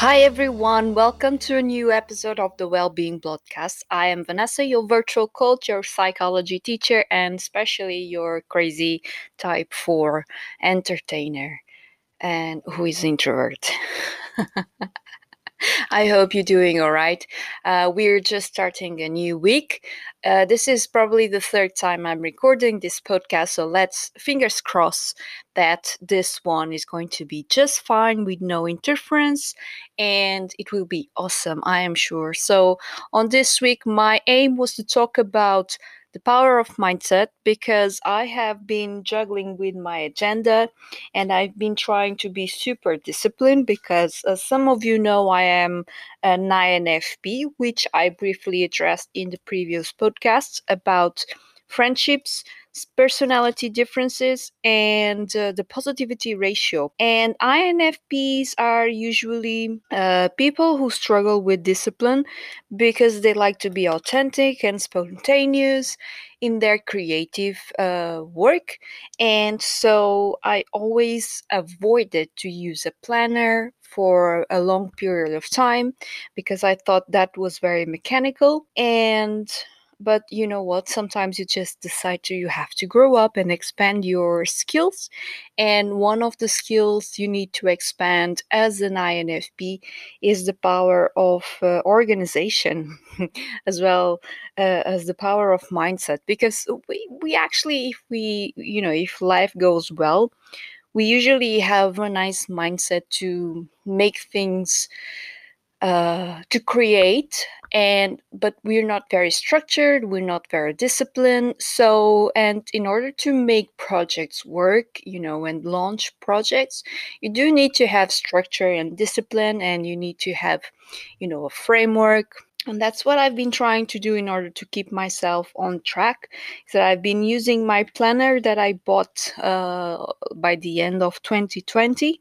Hi everyone, welcome to a new episode of the Wellbeing Broadcast. I am Vanessa, your virtual coach, your psychology teacher, and especially your crazy type 4 entertainer and who is introvert. I hope you're doing all right. Uh, we're just starting a new week. Uh, this is probably the third time I'm recording this podcast, so let's fingers crossed that this one is going to be just fine with no interference and it will be awesome, I am sure. So, on this week, my aim was to talk about the power of mindset because I have been juggling with my agenda and I've been trying to be super disciplined because uh, some of you know I am an INFP, which I briefly addressed in the previous podcast about friendships, personality differences, and uh, the positivity ratio. And INFPs are usually uh, people who struggle with discipline because they like to be authentic and spontaneous in their creative uh, work. And so I always avoided to use a planner for a long period of time because I thought that was very mechanical and but you know what? Sometimes you just decide to you have to grow up and expand your skills and one of the skills you need to expand as an infp is the power of uh, organization as well uh, as the power of mindset because we, we actually if we you know if life goes well we usually have a nice mindset to make things uh, to create and but we're not very structured we're not very disciplined so and in order to make projects work you know and launch projects you do need to have structure and discipline and you need to have you know a framework and that's what i've been trying to do in order to keep myself on track. So i've been using my planner that i bought uh, by the end of 2020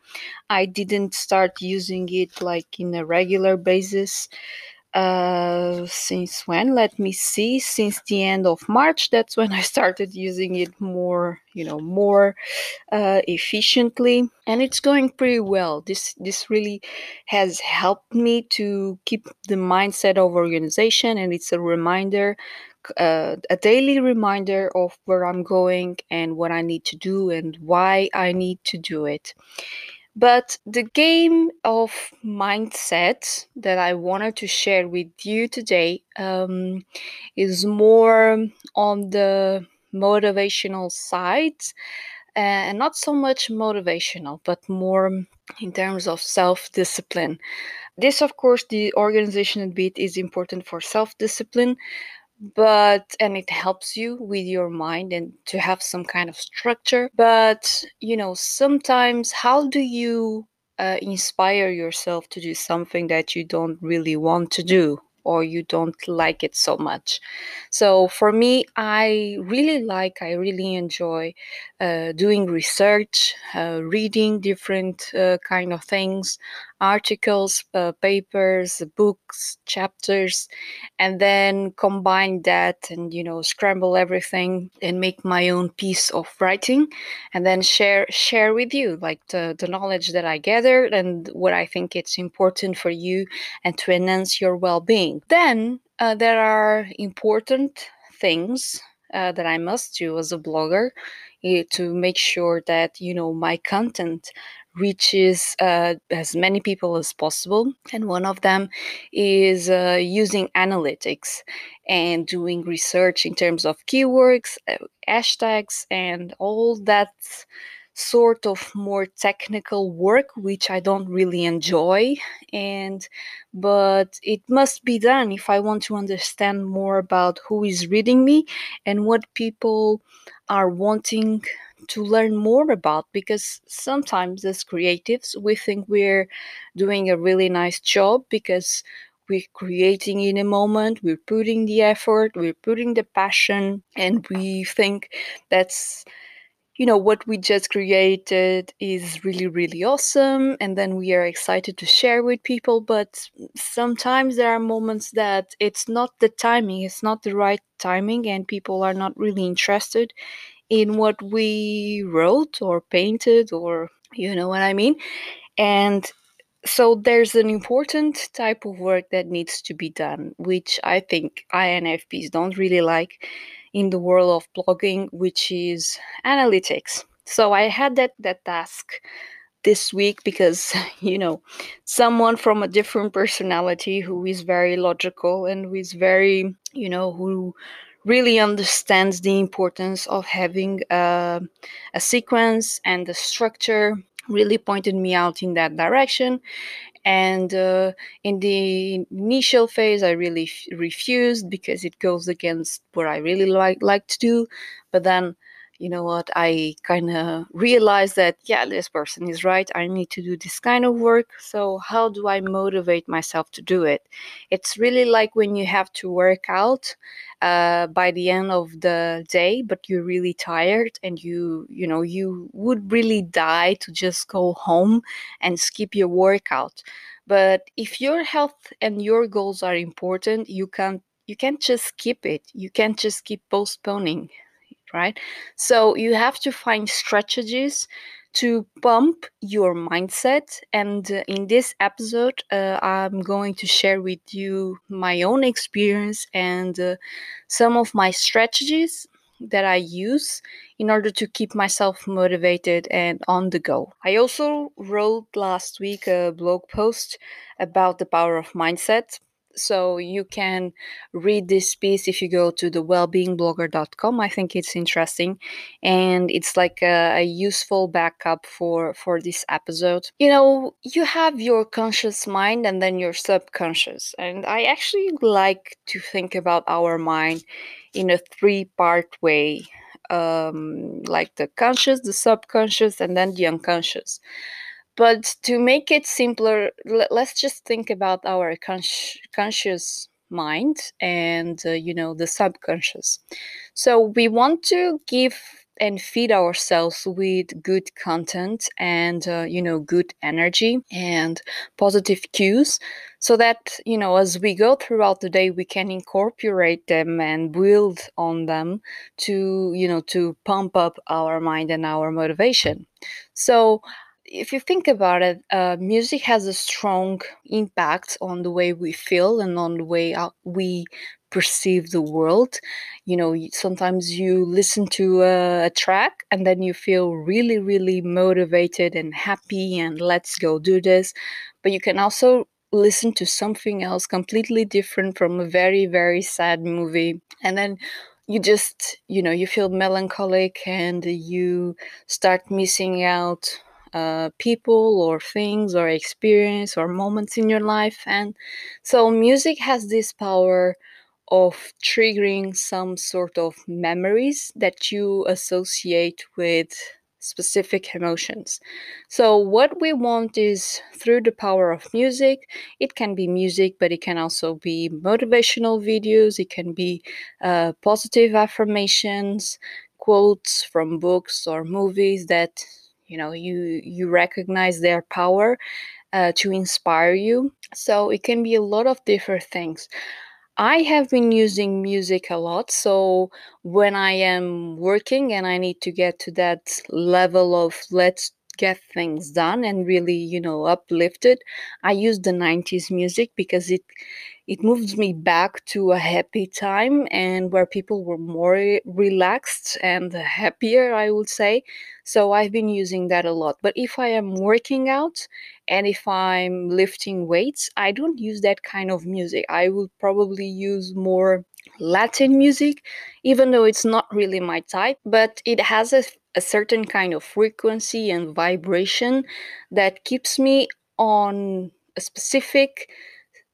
i didn't start using it like in a regular basis uh since when? Let me see. Since the end of march that's when i started using it more you know more uh, efficiently. And it's going pretty well. This this really has helped me to keep the mindset of organization and it's a reminder uh, a daily reminder of where i'm going and what i need to do and why i need to do it but the game of mindset that I wanted to share with you today um, is more on the motivational side and not so much motivational, but more in terms of self discipline. This, of course, the organizational bit is important for self discipline, but and it helps you with your mind and to have some kind of structure but you know sometimes how do you uh, inspire yourself to do something that you don't really want to do or you don't like it so much. So for me, I really like, I really enjoy uh, doing research, uh, reading different uh, kind of things, articles, uh, papers, books, chapters, and then combine that and you know scramble everything and make my own piece of writing, and then share share with you like the, the knowledge that I gathered and what I think it's important for you and to enhance your well-being. Then uh, there are important things uh, that I must do as a blogger eh, to make sure that you know my content reaches uh, as many people as possible. And one of them is uh, using analytics and doing research in terms of keywords, uh, hashtags, and all that sort of more technical work which i don't really enjoy and but it must be done if i want to understand more about who is reading me and what people are wanting to learn more about because sometimes as creatives we think we're doing a really nice job because we're creating in a moment we're putting the effort we're putting the passion and we think that's you know what we just created is really really awesome and then we are excited to share with people but sometimes there are moments that it's not the timing it's not the right timing and people are not really interested in what we wrote or painted or you know what i mean and so there's an important type of work that needs to be done which i think infps don't really like in the world of blogging, which is analytics. So I had that that task this week because you know someone from a different personality who is very logical and who is very you know who really understands the importance of having a, a sequence and a structure really pointed me out in that direction. And uh, in the initial phase i really f- refused because it goes against what i really like like to do. But then you know what i kind of realized that yeah this person is right i need to do this kind of work so how do i motivate myself to do it? It's really like when you have to work out uh, by the end of the day but you're really tired and you you know you would really die to just go home and skip your workout. But if your health and your goals are important you can't you can't just skip it you can't just keep postponing right? So you have to find strategies to pump your mindset. And uh, in this episode, uh, I'm going to share with you my own experience and uh, some of my strategies that I use in order to keep myself motivated and on the go. I also wrote last week a blog post about the power of mindset so you can read this piece if you go to the wellbeingblogger.com. I think it's interesting and it's like a, a useful backup for for this episode. You know, you have your conscious mind and then your subconscious. And I actually like to think about our mind in a three-part way. Um, like the conscious, the subconscious, and then the unconscious. But to make it simpler, let's just think about our conscious mind and uh, you know the subconscious. So we want to give and feed ourselves with good content and uh, you know good energy and positive cues so that you know as we go throughout the day we can incorporate them and build on them to you know to pump up our mind and our motivation so if you think about it, uh, music has a strong impact on the way we feel and on the way we perceive the world. You know, sometimes you listen to a, a, track and then you feel really, really motivated and happy and let's go do this. But you can also listen to something else completely different from a very, very sad movie. And then you just, you know, you feel melancholic and you start missing out uh, people or things or experience or moments in your life. And so music has this power of triggering some sort of memories that you associate with specific emotions. So, what we want is through the power of music, it can be music, but it can also be motivational videos, it can be uh, positive affirmations, quotes from books or movies that you know you you recognize their power uh, to inspire you. So it can be a lot of different things. I have been using music a lot so when i am working and i need to get to that level of let's get things done and really you know uplifted i use the 90s music because it it moves me back to a happy time and where people were more relaxed and happier, I would say. So I've been using that a lot. But if I am working out and if I'm lifting weights, I don't use that kind of music. I will probably use more Latin music, even though it's not really my type, but it has a, a certain kind of frequency and vibration that keeps me on a specific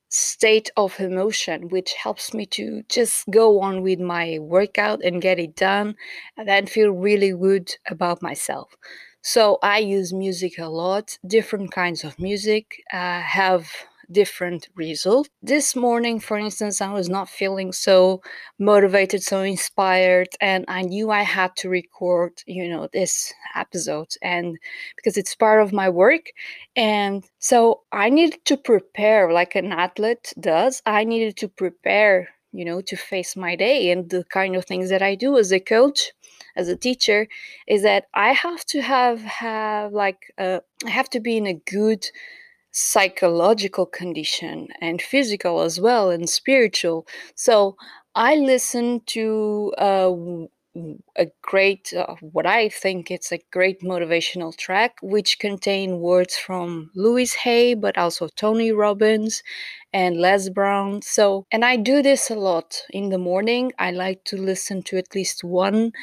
state of emotion, which helps me to just go on with my workout and get it done and then feel really good about myself. So I use music a lot, different kinds of music, uh, have different result. This morning, for instance, I was not feeling so motivated, so inspired, and I knew I had to record, you know, this episode and because it's part of my work. And so I needed to prepare like an athlete does. I needed to prepare, you know, to face my day and the kind of things that I do as a coach as a teacher is that I have to have have like uh, I have to be in a good psychological condition and physical as well and spiritual. So I listen to uh, a great, uh, what I think it's a great motivational track, which contain words from Louise Hay, but also Tony Robbins and Les Brown. So, and I do this a lot in the morning. I like to listen to at least one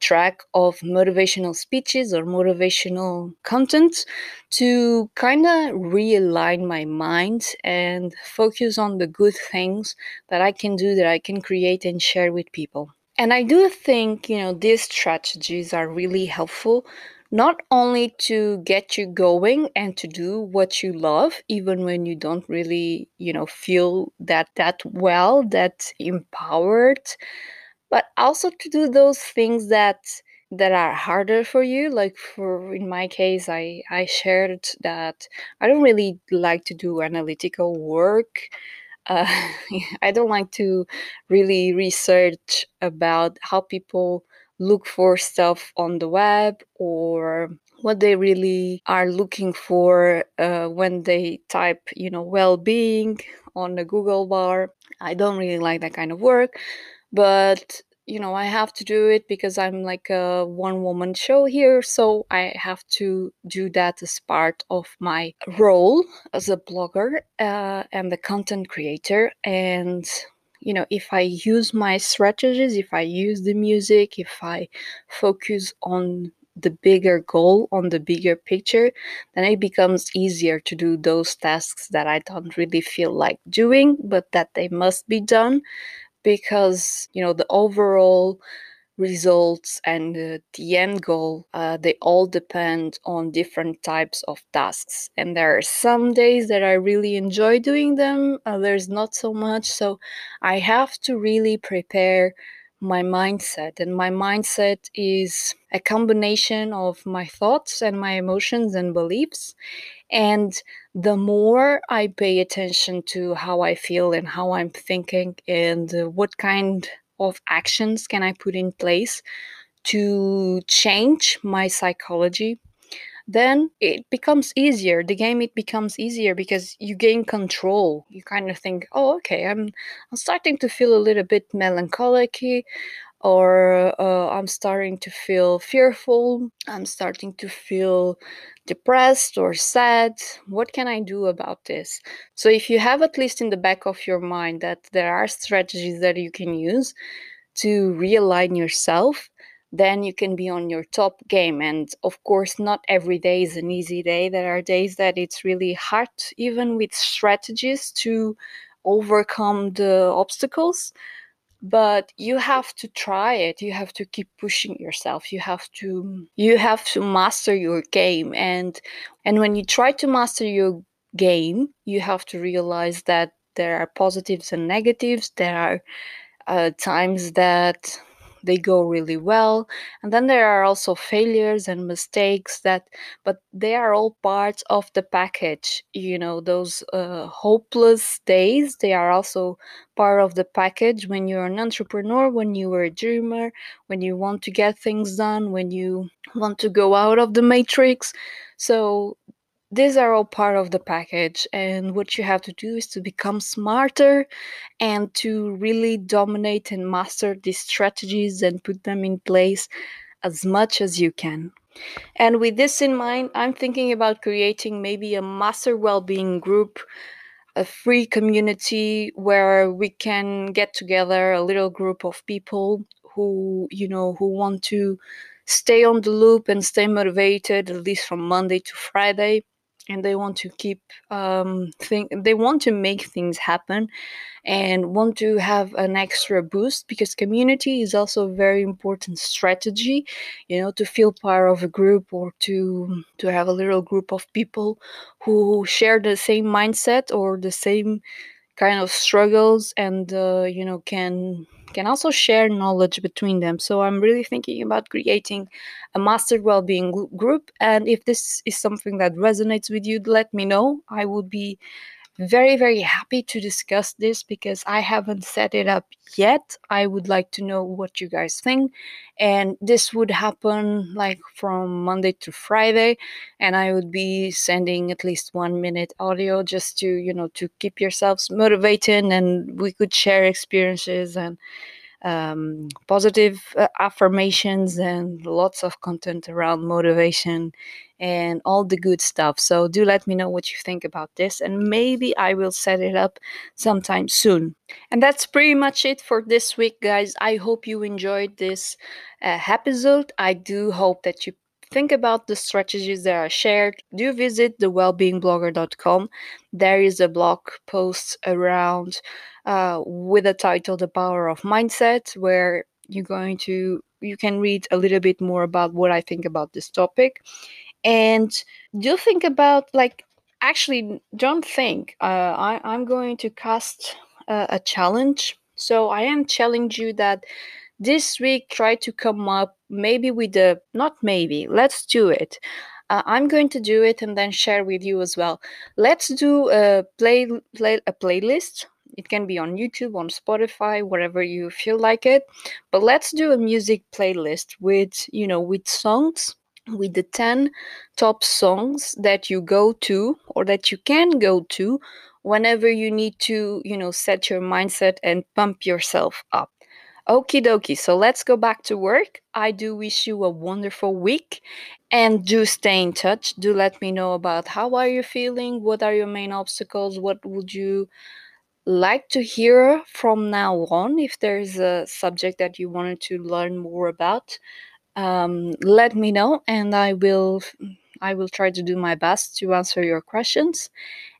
track of motivational speeches or motivational content to kind of realign my mind and focus on the good things that I can do, that I can create and share with people. And I do think, you know, these strategies are really helpful not only to get you going and to do what you love even when you don't really you know feel that that well that empowered but also to do those things that that are harder for you like for in my case i i shared that i don't really like to do analytical work. Uh, i don't like to really research about how people look for stuff on the web or what they really are looking for uh, when they type you know well-being on the google bar. I don't really like that kind of work but you know i have to do it because i'm like a one woman show here so i have to do that as part of my role as a blogger uh, and the content creator. And you know if i use my strategies if i use the music if i focus on the bigger goal on the bigger picture then it becomes easier to do those tasks that i don't really feel like doing but that they must be done because you know the overall results and uh, the end goal uh, they all depend on different types of tasks. And there are some days that i really enjoy doing them others not so much. So i have to really prepare my mindset and my mindset is a combination of my thoughts and my emotions and beliefs and the more I pay attention to how I feel and how I'm thinking and what kind of actions can I put in place to change my psychology, then it becomes easier. The game it becomes easier because you gain control. You kind of think, "Oh, okay, I'm I'm starting to feel a little bit melancholic or uh, I'm starting to feel fearful, I'm starting to feel depressed or sad. What can I do about this? So, if you have at least in the back of your mind that there are strategies that you can use to realign yourself, then you can be on your top game. And of course, not every day is an easy day. There are days that it's really hard, even with strategies, to overcome the obstacles but you have to try it you have to keep pushing yourself you have to you have to master your game and and when you try to master your game you have to realize that there are positives and negatives there are uh, times that they go really well. And then there are also failures and mistakes that but they are all parts of the package. You know those uh, hopeless days they are also part of the package. When you're an entrepreneur when you are a dreamer when you want to get things done when you want to go out of the matrix. So these are all part of the package and what you have to do is to become smarter and to really dominate and master these strategies and put them in place as much as you can. And with this in mind i'm thinking about creating maybe a master well-being group a free community where we can get together a little group of people who you know who want to stay on the loop and stay motivated at least from monday to friday and they want to keep um, think they want to make things happen and want to have an extra boost because community is also a very important strategy you know to feel part of a group or to to have a little group of people who share the same mindset or the same kind of struggles and uh, you know can can also share knowledge between them. So i'm really thinking about creating a master well-being group and if this is something that resonates with you let me know. I would be very, very happy to discuss this because I haven't set it up yet. I would like to know what you guys think. And this would happen like from Monday to Friday. And I would be sending at least one minute audio just to, you know, to keep yourselves motivated and we could share experiences and um, positive uh, affirmations and lots of content around motivation and all the good stuff. So do let me know what you think about this, and maybe I will set it up sometime soon. And that's pretty much it for this week, guys. I hope you enjoyed this uh, episode. I do hope that you think about the strategies that are shared. Do visit the wellbeingblogger.com. There is a blog post around uh, with a title "The Power of Mindset," where you're going to you can read a little bit more about what I think about this topic and do think about like actually don't think uh, I, i'm going to cast uh, a challenge so i am challenging you that this week try to come up maybe with a not maybe let's do it. Uh, i'm going to do it and then share with you as well. Let's do a play, play a playlist. It can be on youtube on spotify wherever you feel like it. But let's do a music playlist with you know with songs with the 10 top songs that you go to or that you can go to whenever you need to, you know, set your mindset and pump yourself up. Okie dokie, so let's go back to work. I do wish you a wonderful week and do stay in touch. Do let me know about how are you feeling, what are your main obstacles, what would you like to hear from now on if there's a subject that you wanted to learn more about. Um, let me know and i will i will try to do my best to answer your questions.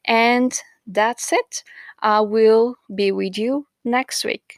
And that's it. I will be with you next week